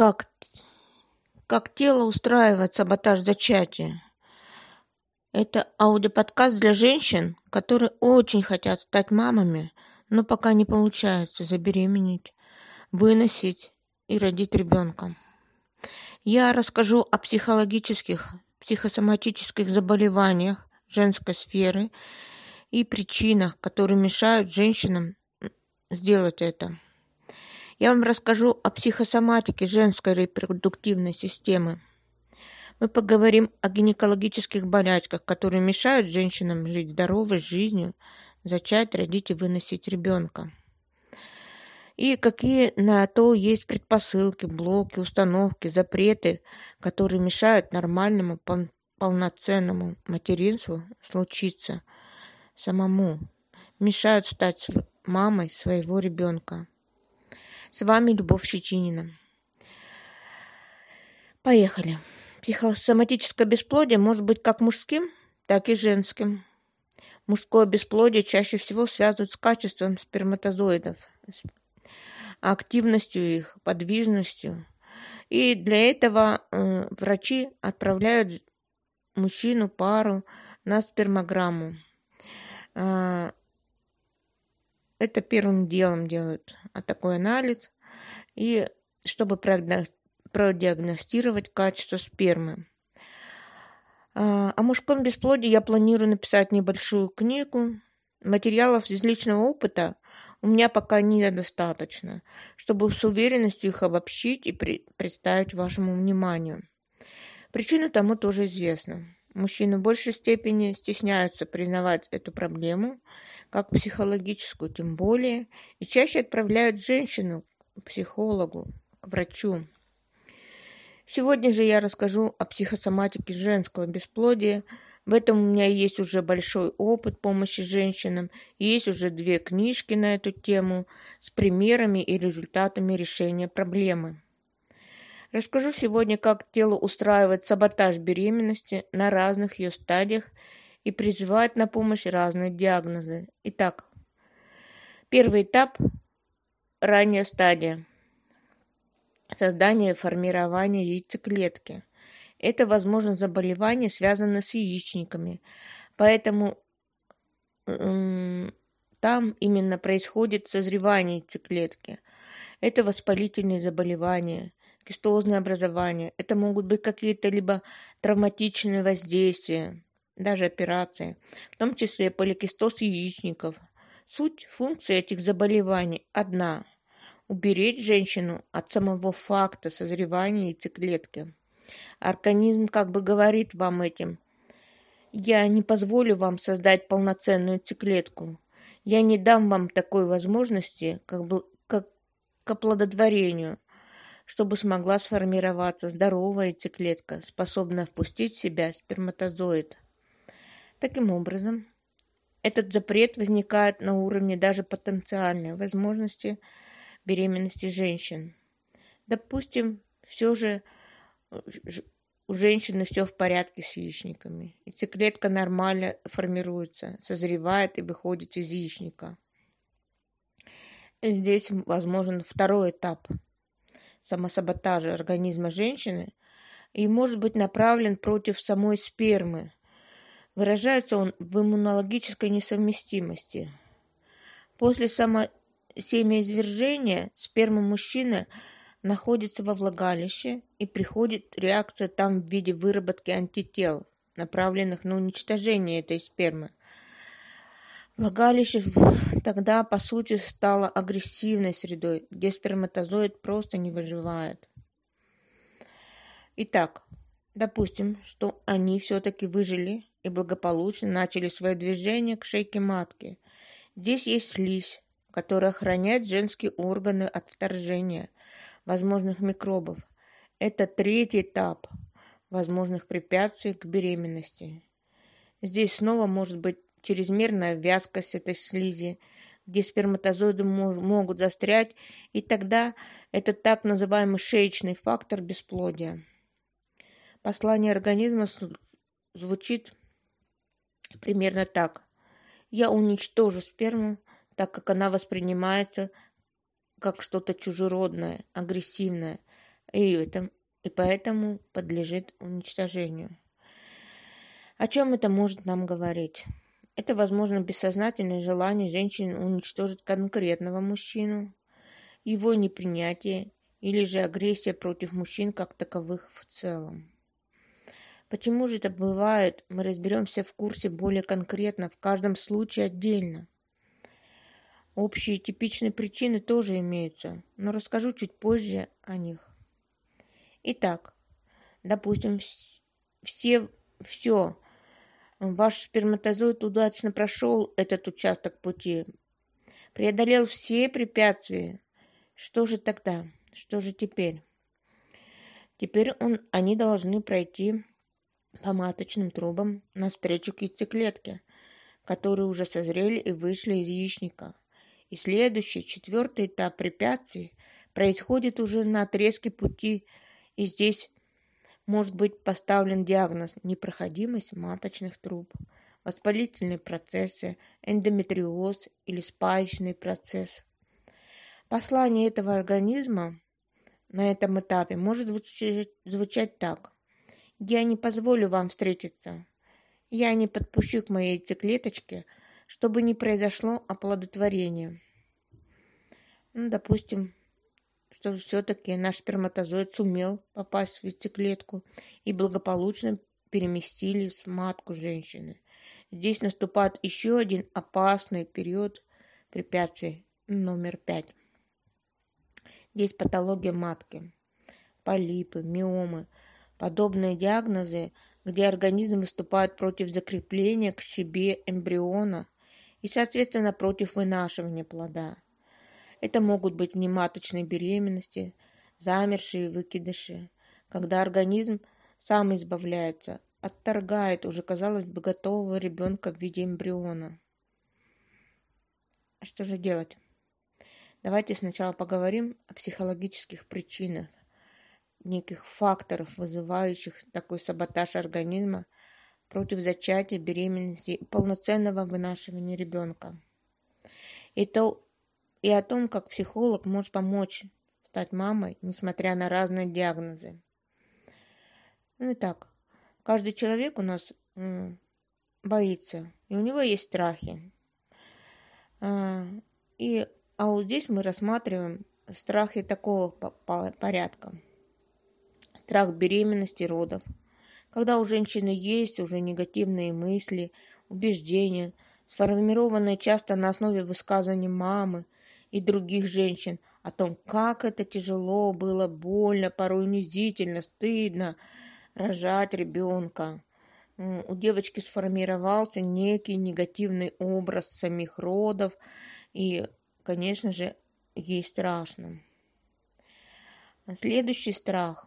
как, как тело устраивает саботаж зачатия. Это аудиоподкаст для женщин, которые очень хотят стать мамами, но пока не получается забеременеть, выносить и родить ребенка. Я расскажу о психологических, психосоматических заболеваниях женской сферы и причинах, которые мешают женщинам сделать это. Я вам расскажу о психосоматике женской репродуктивной системы. Мы поговорим о гинекологических болячках, которые мешают женщинам жить здоровой жизнью, зачать, родить и выносить ребенка. И какие на то есть предпосылки, блоки, установки, запреты, которые мешают нормальному, полноценному материнству случиться самому, мешают стать мамой своего ребенка. С вами Любовь Щетинина. Поехали. Психосоматическое бесплодие может быть как мужским, так и женским. Мужское бесплодие чаще всего связывают с качеством сперматозоидов, активностью их, подвижностью. И для этого э, врачи отправляют мужчину, пару на спермограмму. Э, это первым делом делают а такой анализ, и чтобы продиагностировать качество спермы. А, о мужском бесплодии я планирую написать небольшую книгу. Материалов из личного опыта у меня пока недостаточно, чтобы с уверенностью их обобщить и представить вашему вниманию. Причина тому тоже известна. Мужчины в большей степени стесняются признавать эту проблему, как психологическую, тем более, и чаще отправляют женщину к психологу, к врачу. Сегодня же я расскажу о психосоматике женского бесплодия. В этом у меня есть уже большой опыт помощи женщинам, есть уже две книжки на эту тему с примерами и результатами решения проблемы. Расскажу сегодня, как тело устраивает саботаж беременности на разных ее стадиях и призывает на помощь разные диагнозы. Итак, первый этап – ранняя стадия создание и формирование яйцеклетки. Это, возможно, заболевание, связанное с яичниками. Поэтому там именно происходит созревание яйцеклетки. Это воспалительные заболевания, кистозные образования. Это могут быть какие-то либо травматичные воздействия, даже операции, в том числе поликистоз яичников. Суть функции этих заболеваний одна – уберечь женщину от самого факта созревания яйцеклетки. Организм как бы говорит вам этим. Я не позволю вам создать полноценную яйцеклетку. Я не дам вам такой возможности, как, бы, как к оплодотворению, чтобы смогла сформироваться здоровая яйцеклетка, способная впустить в себя сперматозоид. Таким образом, этот запрет возникает на уровне даже потенциальной возможности беременности женщин. Допустим, все же э, у женщины все в порядке с яичниками. Яйцеклетка нормально формируется, созревает и выходит из яичника. Здесь возможен второй этап самосаботажа организма женщины и может быть направлен против самой спермы. Выражается он в иммунологической несовместимости. После само семяизвержения сперма мужчины находится во влагалище и приходит реакция там в виде выработки антител, направленных на уничтожение этой спермы. Влагалище тогда, по сути, стало агрессивной средой, где сперматозоид просто не выживает. Итак, допустим, что они все-таки выжили и благополучно начали свое движение к шейке матки. Здесь есть слизь, которая охраняет женские органы от вторжения возможных микробов. Это третий этап возможных препятствий к беременности. Здесь снова может быть чрезмерная вязкость этой слизи, где сперматозоиды могут застрять, и тогда это так называемый шеечный фактор бесплодия. Послание организма звучит примерно так. Я уничтожу сперму, так как она воспринимается как что-то чужеродное, агрессивное. и, это, и поэтому подлежит уничтожению. О чем это может нам говорить? Это, возможно, бессознательное желание женщины уничтожить конкретного мужчину, его непринятие или же агрессия против мужчин как таковых в целом. Почему же это бывает, мы разберемся в курсе более конкретно, в каждом случае отдельно. Общие типичные причины тоже имеются, но расскажу чуть позже о них. Итак, допустим, все, все, ваш сперматозоид удачно прошел этот участок пути, преодолел все препятствия. Что же тогда? Что же теперь? Теперь он, они должны пройти по маточным трубам навстречу к яйцеклетке, которые уже созрели и вышли из яичника. И следующий, четвертый этап препятствий происходит уже на отрезке пути, и здесь может быть поставлен диагноз непроходимость маточных труб, воспалительные процессы, эндометриоз или спаечный процесс. Послание этого организма на этом этапе может звучать, звучать так. Я не позволю вам встретиться. Я не подпущу к моей яйцеклеточке, чтобы не произошло оплодотворение. Ну, допустим, что все-таки наш сперматозоид сумел попасть в яйцеклетку и благополучно переместили в матку женщины. Здесь наступает еще один опасный период препятствий номер пять. Здесь патология матки, полипы, миомы – Подобные диагнозы, где организм выступает против закрепления к себе эмбриона и, соответственно, против вынашивания плода. Это могут быть нематочные беременности, замершие выкидыши, когда организм сам избавляется, отторгает уже, казалось бы, готового ребенка в виде эмбриона. А что же делать? Давайте сначала поговорим о психологических причинах неких факторов, вызывающих такой саботаж организма против зачатия, беременности и полноценного вынашивания ребенка. И, то, и о том, как психолог может помочь стать мамой, несмотря на разные диагнозы. Ну Итак, каждый человек у нас боится, и у него есть страхи. А, и, а вот здесь мы рассматриваем страхи такого порядка страх беременности, родов. Когда у женщины есть уже негативные мысли, убеждения, сформированные часто на основе высказаний мамы и других женщин о том, как это тяжело было, больно, порой унизительно, стыдно рожать ребенка. У девочки сформировался некий негативный образ самих родов, и, конечно же, ей страшно. Следующий страх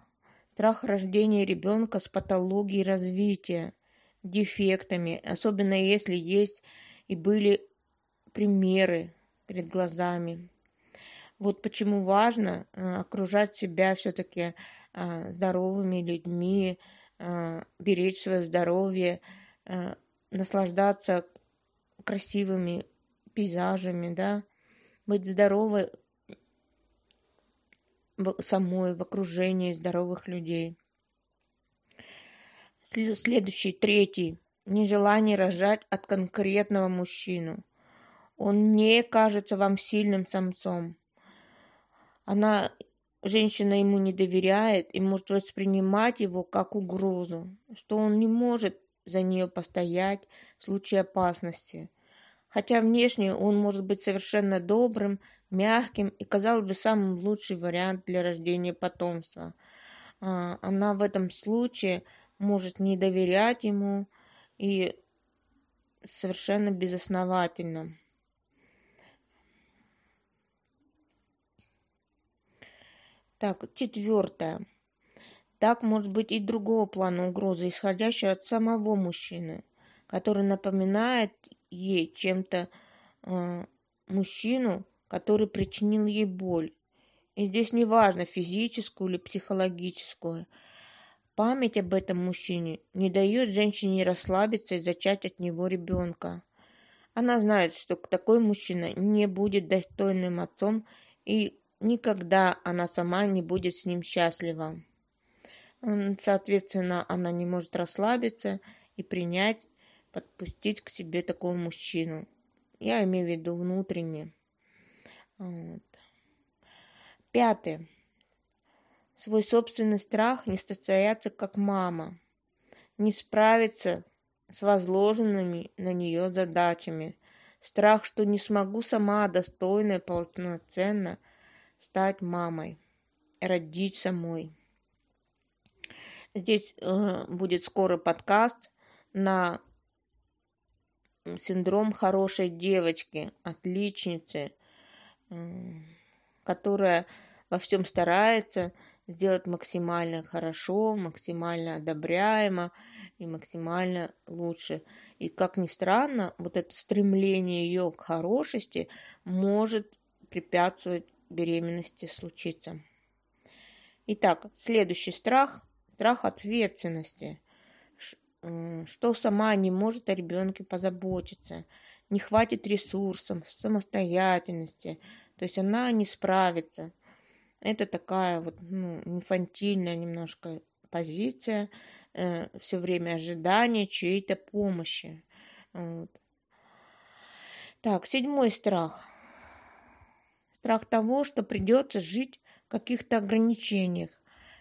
страх рождения ребенка с патологией развития, дефектами, особенно если есть и были примеры перед глазами. Вот почему важно э, окружать себя все-таки э, здоровыми людьми, э, беречь свое здоровье, наслаждаться красивыми пейзажами, да, быть здоровой самой, в окружении здоровых людей. Следующий, третий. Нежелание рожать от конкретного мужчину. Он не кажется вам сильным самцом. Она, женщина ему не доверяет и может воспринимать его как угрозу, что он не может за нее постоять в случае опасности. Хотя внешне он может быть совершенно добрым, мягким и, казалось бы, самым лучший вариант для рождения потомства. А, она в этом случае может не доверять ему и совершенно безосновательно. Так, четвертое. Так может быть и другого плана угроза, исходящая от самого мужчины, который напоминает ей чем-то э, мужчину, который причинил ей боль. И здесь не важно, физическую или психологическую. Память об этом мужчине не дает женщине расслабиться и зачать от него ребенка. Она знает, что такой мужчина не будет достойным отцом и никогда она сама не будет с ним счастлива. Соответственно, она не может расслабиться и принять, подпустить к себе такого мужчину. Я имею в виду внутренне. Вот. Пятое. Свой собственный страх не состояться как мама, не справиться с возложенными на нее задачами. Страх, что не смогу сама достойно и полноценно стать мамой, родить самой. Здесь э, будет скоро подкаст на синдром хорошей девочки, отличницы, которая во всем старается сделать максимально хорошо, максимально одобряемо и максимально лучше. И как ни странно, вот это стремление ее к хорошести может препятствовать беременности случиться. Итак, следующий страх – страх ответственности, что сама не может о ребенке позаботиться, не хватит ресурсов, самостоятельности, то есть она не справится – это такая вот ну, инфантильная немножко позиция, э, все время ожидания чьей-то помощи. Вот. Так, седьмой страх. Страх того, что придется жить в каких-то ограничениях,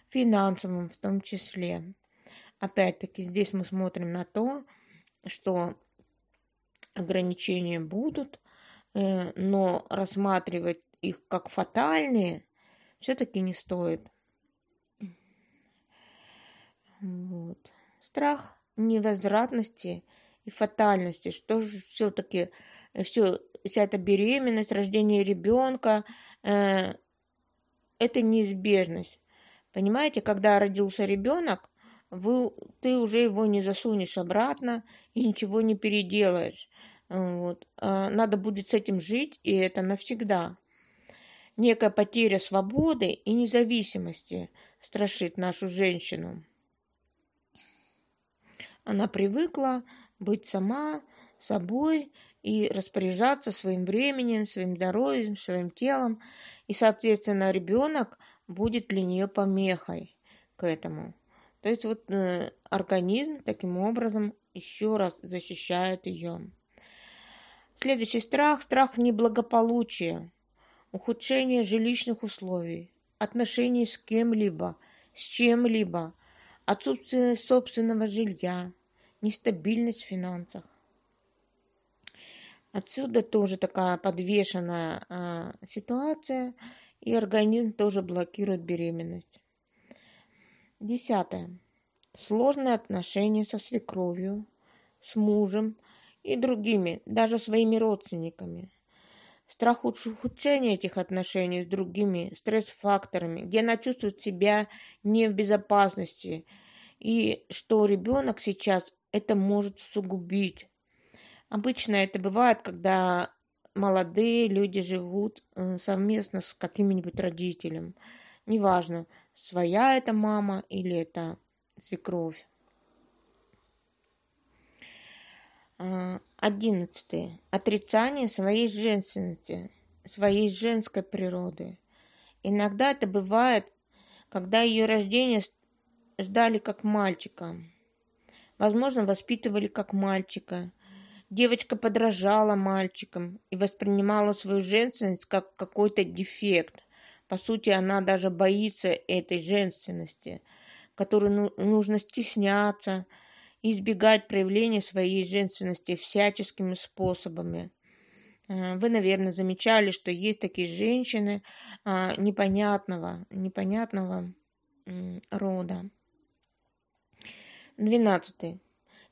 финансовым в том числе. Опять-таки здесь мы смотрим на то, что ограничения будут, э, но рассматривать их как фатальные все-таки не стоит. Вот. Страх невозвратности и фатальности, что же все-таки все, вся эта беременность, рождение ребенка, э, это неизбежность. Понимаете, когда родился ребенок, вы, ты уже его не засунешь обратно и ничего не переделаешь. Вот. А надо будет с этим жить, и это навсегда некая потеря свободы и независимости страшит нашу женщину. Она привыкла быть сама собой и распоряжаться своим временем, своим здоровьем, своим телом. И, соответственно, ребенок будет для нее помехой к этому. То есть вот э, организм таким образом еще раз защищает ее. Следующий страх – страх неблагополучия ухудшение жилищных условий, отношений с кем-либо, с чем-либо, отсутствие собственного жилья, нестабильность в финансах. Отсюда тоже такая подвешенная а, ситуация, и организм тоже блокирует беременность. Десятое. Сложные отношения со свекровью, с мужем и другими, даже своими родственниками – страх ухудшения этих отношений с другими стресс-факторами, где она чувствует себя не в безопасности, и что ребенок сейчас это может усугубить. Обычно это бывает, когда молодые люди живут э, совместно с каким-нибудь родителем. Неважно, своя это мама или это свекровь. А, одиннадцатое. Отрицание своей женственности, своей женской природы. Иногда это бывает, когда ее рождение ждали как мальчика. Возможно, воспитывали как мальчика. Девочка подражала мальчикам и воспринимала свою женственность как какой-то дефект. По сути, она даже боится этой женственности, которую ну, нужно стесняться, избегать проявления своей женственности всяческими способами. Э, вы, наверное, замечали, что есть такие женщины а, непонятного, непонятного рода. Двенадцатый.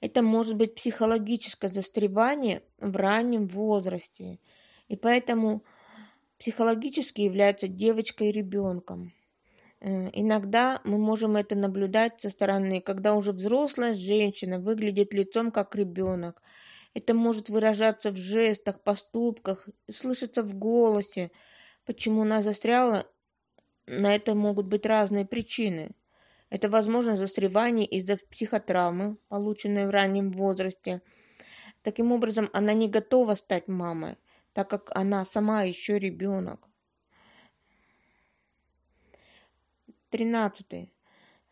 Это может быть психологическое застревание в раннем возрасте, и поэтому психологически является девочкой и ребенком. Э, иногда мы можем это наблюдать со стороны, когда уже взрослая женщина выглядит лицом как ребенок. Это может выражаться в жестах, поступках, слышаться в голосе. Почему она застряла? На это могут быть разные причины. Это возможно застревание из-за психотравмы, полученной в раннем возрасте. Таким образом, она не готова стать мамой, так как она сама еще ребенок. Тринадцатый.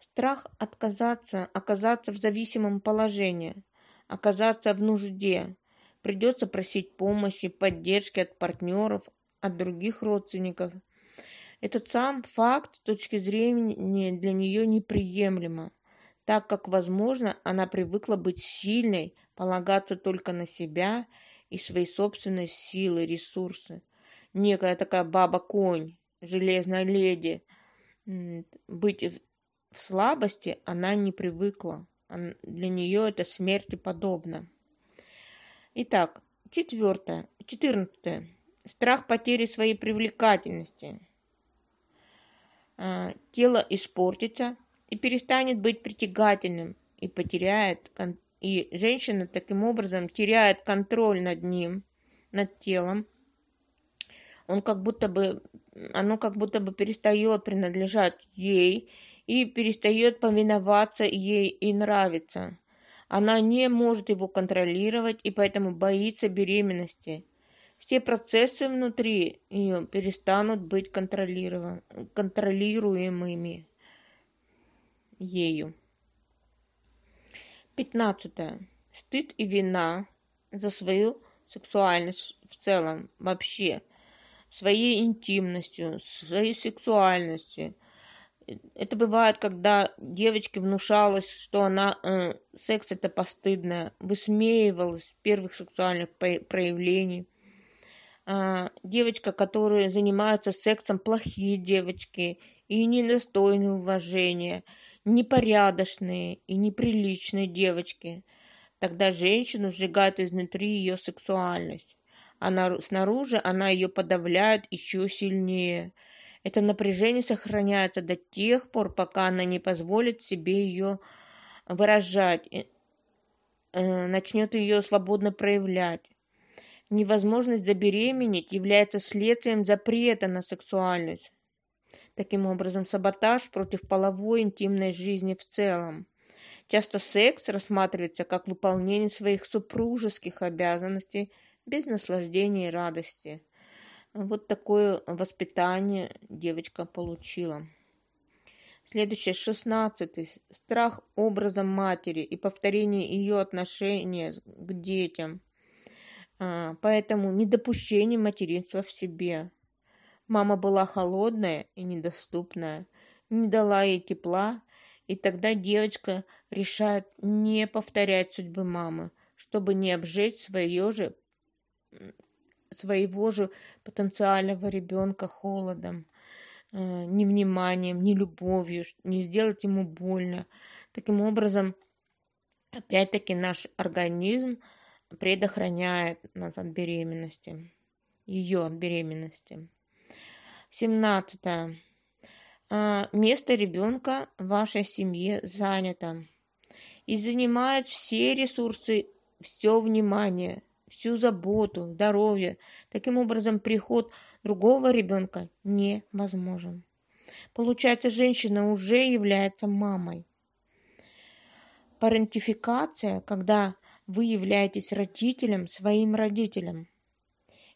Страх отказаться, оказаться в зависимом положении, оказаться в нужде. Придется просить помощи, поддержки от партнеров, от других родственников. Этот сам факт с точки зрения для нее неприемлемо, так как, возможно, она привыкла быть сильной, полагаться только на себя и свои собственные силы, ресурсы. Некая такая баба-конь, железная леди. Быть в слабости она не привыкла. Для нее это смерти подобно. Итак, четвертое, четырнадцатое. Страх потери своей привлекательности. А, тело испортится и перестанет быть притягательным и потеряет и женщина таким образом теряет контроль над ним, над телом. Он как будто бы, оно как будто бы перестает принадлежать ей и перестает повиноваться ей и нравиться. Она не может его контролировать и поэтому боится беременности. Все процессы внутри ее перестанут быть контролируемыми ею. Пятнадцатое. Стыд и вина за свою сексуальность в целом, вообще, своей интимностью, своей сексуальностью – это бывает, когда девочке внушалось, что она э, секс это постыдное, высмеивалась первых сексуальных проявлений. А, девочка, которая занимается сексом, плохие девочки и недостойные уважения, непорядочные и неприличные девочки. Тогда женщину сжигает изнутри ее сексуальность. Она снаружи она ее подавляет еще сильнее – это напряжение сохраняется до тех пор, пока она не позволит себе ее выражать, э, начнет ее свободно проявлять. Невозможность забеременеть является следствием запрета на сексуальность. Таким образом, саботаж против половой интимной жизни в целом. Часто секс рассматривается как выполнение своих супружеских обязанностей без наслаждения и радости. Вот такое воспитание девочка получила. Следующее, шестнадцатый. Страх образом матери и повторение ее отношения к детям. А, поэтому недопущение материнства в себе. Мама была холодная и недоступная, не дала ей тепла, и тогда девочка решает не повторять судьбы мамы, чтобы не обжечь свое же своего же потенциального ребенка холодом, э, невниманием, не любовью, не сделать ему больно. Таким образом, опять-таки наш организм предохраняет нас от беременности, ее от беременности. 17. А, место ребенка в вашей семье занято и занимает все ресурсы, все внимание, всю заботу, здоровье. Таким образом, приход другого ребенка невозможен. Получается, женщина уже является мамой. Парентификация, когда вы являетесь родителем своим родителем.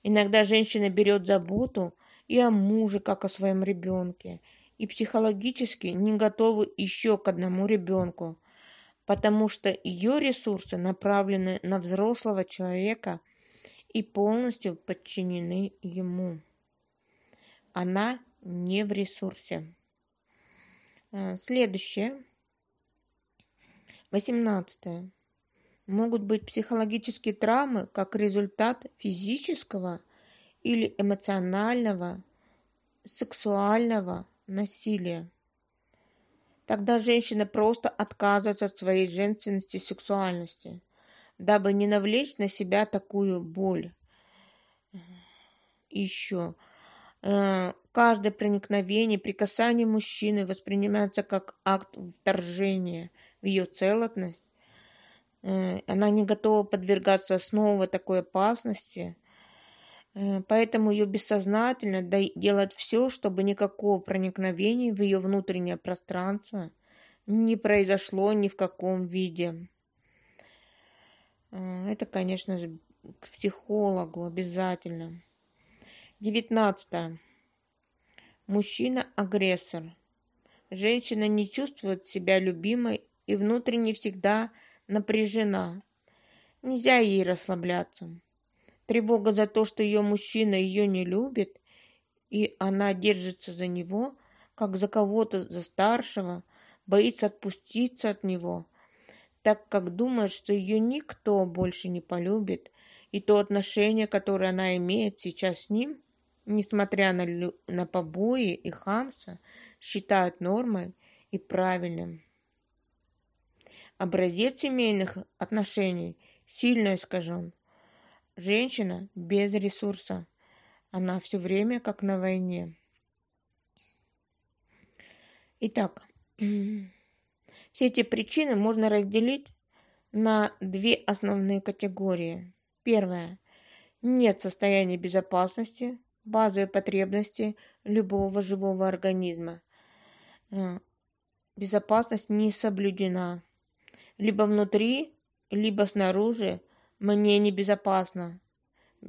Иногда женщина берет заботу и о муже, как о своем ребенке, и психологически не готова еще к одному ребенку потому что ее ресурсы направлены на взрослого человека и полностью подчинены ему. Она не в ресурсе. Э, следующее. Восемнадцатое. Могут быть психологические травмы как результат физического или эмоционального, сексуального насилия. Тогда женщина просто отказывается от своей женственности и сексуальности, дабы не навлечь на себя такую боль. Еще. Э, каждое проникновение, прикасание мужчины воспринимается как акт вторжения в ее целостность. Э, она не готова подвергаться снова такой опасности. Э, поэтому ее бессознательно делает все, чтобы никакого проникновения в ее внутреннее пространство не произошло ни в каком виде. Э, это, конечно же, к психологу обязательно. Девятнадцатое. Мужчина-агрессор. Женщина не чувствует себя любимой и внутренне всегда напряжена. Нельзя ей расслабляться. Тревога за то, что ее мужчина ее не любит, и она держится за него, как за кого-то, за старшего, боится отпуститься от него, так как думает, что ее никто больше не полюбит, и то отношение, которое она имеет сейчас с ним, несмотря на, на побои и хамство, считают нормой и правильным. Образец семейных отношений сильно искажен. Женщина без ресурса. Она все время как на войне. Итак, все эти причины можно разделить на две основные категории. Первое. Нет состояния безопасности, базовой потребности любого живого организма. Э, безопасность не соблюдена. Либо внутри, либо снаружи мне небезопасно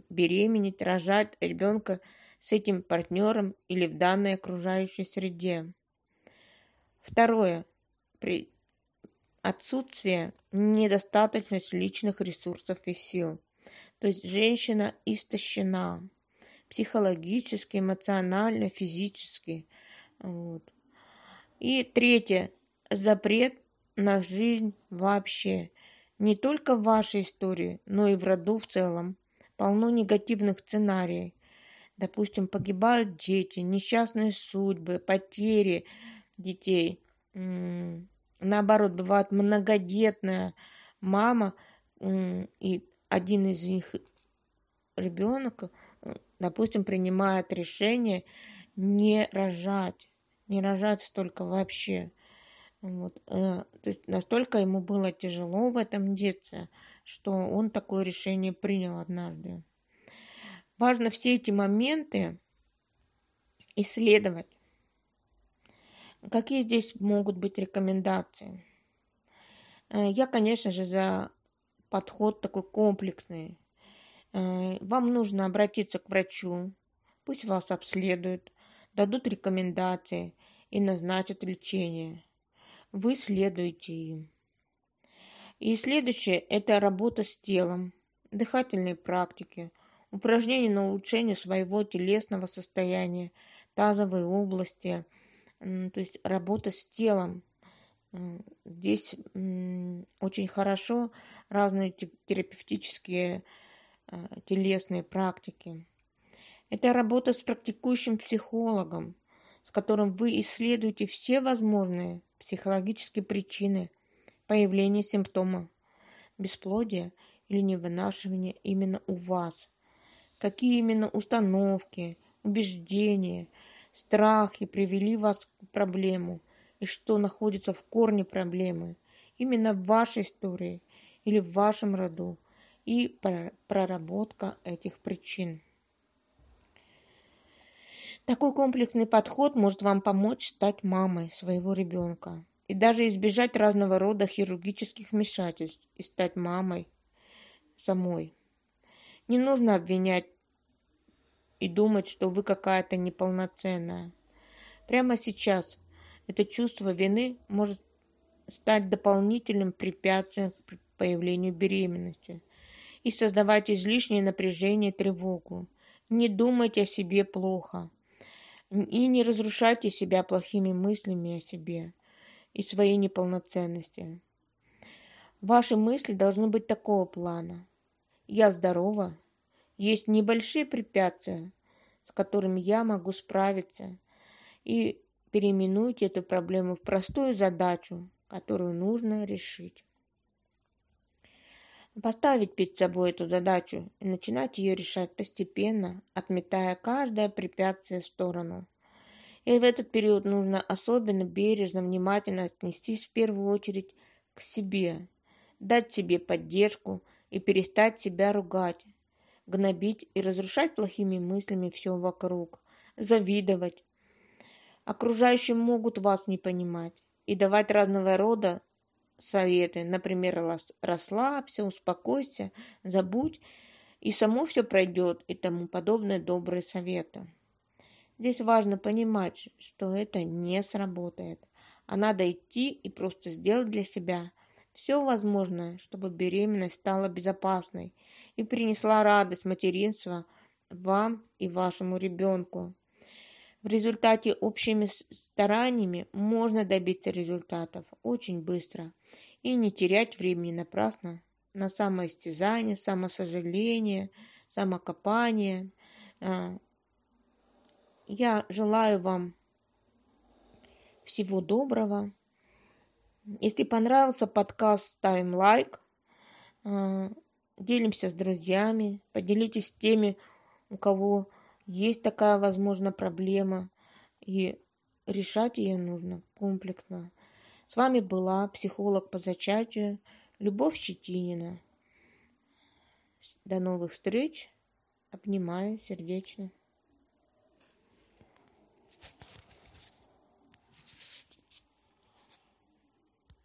беременеть, рожать ребенка с этим партнером или в данной окружающей среде. Второе. При отсутствие недостаточность личных ресурсов и сил. То есть женщина истощена психологически, эмоционально, физически. Вот. И третье. Запрет на жизнь вообще. Не только в вашей истории, но и в роду в целом. Полно негативных сценариев. Допустим, погибают дети, несчастные судьбы, потери детей. Наоборот, бывает многодетная мама, и один из них ребенок, допустим, принимает решение не рожать, не рожать столько вообще. Вот. Э, то есть настолько ему было тяжело в этом детстве, что он такое решение принял однажды. Важно все эти моменты исследовать. Какие здесь могут быть рекомендации? Э, я, конечно же, за подход такой комплексный. Э, вам нужно обратиться к врачу, пусть вас обследуют, дадут рекомендации и назначат лечение вы следуете им. И следующее – это работа с телом, дыхательные практики, упражнения на улучшение своего телесного состояния, тазовой области, то есть работа с телом. Здесь очень хорошо разные терапевтические а, телесные практики. Это работа с практикующим психологом, с которым вы исследуете все возможные психологические причины появления симптома бесплодия или невынашивания именно у вас. Какие именно установки, убеждения, страхи привели вас к проблему и что находится в корне проблемы именно в вашей истории или в вашем роду и проработка этих причин. Такой комплексный подход может вам помочь стать мамой своего ребенка и даже избежать разного рода хирургических вмешательств и стать мамой самой. Не нужно обвинять и думать, что вы какая-то неполноценная. Прямо сейчас это чувство вины может стать дополнительным препятствием к появлению беременности и создавать излишнее напряжение и тревогу. Не думайте о себе плохо. И не разрушайте себя плохими мыслями о себе и своей неполноценности. Ваши мысли должны быть такого плана. Я здорова. Есть небольшие препятствия, с которыми я могу справиться. И переименуйте эту проблему в простую задачу, которую нужно решить поставить перед собой эту задачу и начинать ее решать постепенно, отметая каждое препятствие в сторону. И в этот период нужно особенно бережно, внимательно отнестись в первую очередь к себе, дать себе поддержку и перестать себя ругать, гнобить и разрушать плохими мыслями все вокруг, завидовать. Окружающие могут вас не понимать и давать разного рода советы. Например, расслабься, успокойся, забудь, и само все пройдет, и тому подобные добрые советы. Здесь важно понимать, что это не сработает. а надо идти и просто сделать для себя все возможное, чтобы беременность стала безопасной и принесла радость материнства вам и вашему ребенку. В результате общими стараниями можно добиться результатов очень быстро и не терять времени напрасно на самоистязание, самосожаление, самокопание. А, я желаю вам всего доброго. Если понравился подкаст, ставим лайк, а, делимся с друзьями, поделитесь с теми, у кого есть такая, возможно, проблема, и решать ее нужно комплексно. С вами была психолог по зачатию Любовь Щетинина. До новых встреч. Обнимаю сердечно.